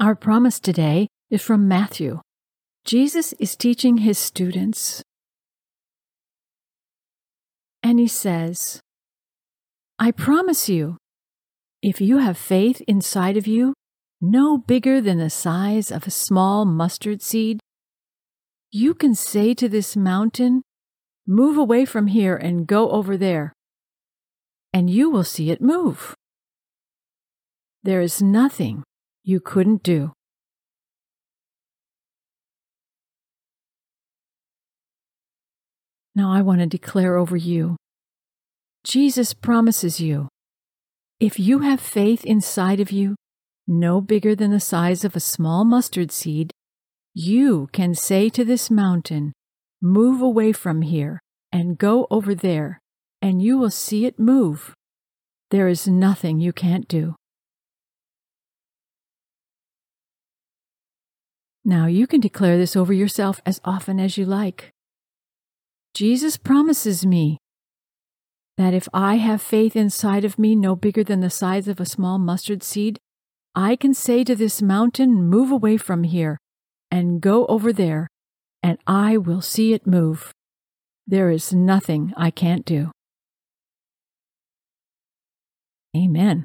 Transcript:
Our promise today is from Matthew. Jesus is teaching his students. And he says, I promise you, if you have faith inside of you, no bigger than the size of a small mustard seed, you can say to this mountain, Move away from here and go over there, and you will see it move. There is nothing you couldn't do. Now I want to declare over you Jesus promises you if you have faith inside of you, no bigger than the size of a small mustard seed, you can say to this mountain, Move away from here and go over there, and you will see it move. There is nothing you can't do. Now you can declare this over yourself as often as you like. Jesus promises me that if I have faith inside of me no bigger than the size of a small mustard seed, I can say to this mountain, Move away from here and go over there, and I will see it move. There is nothing I can't do. Amen.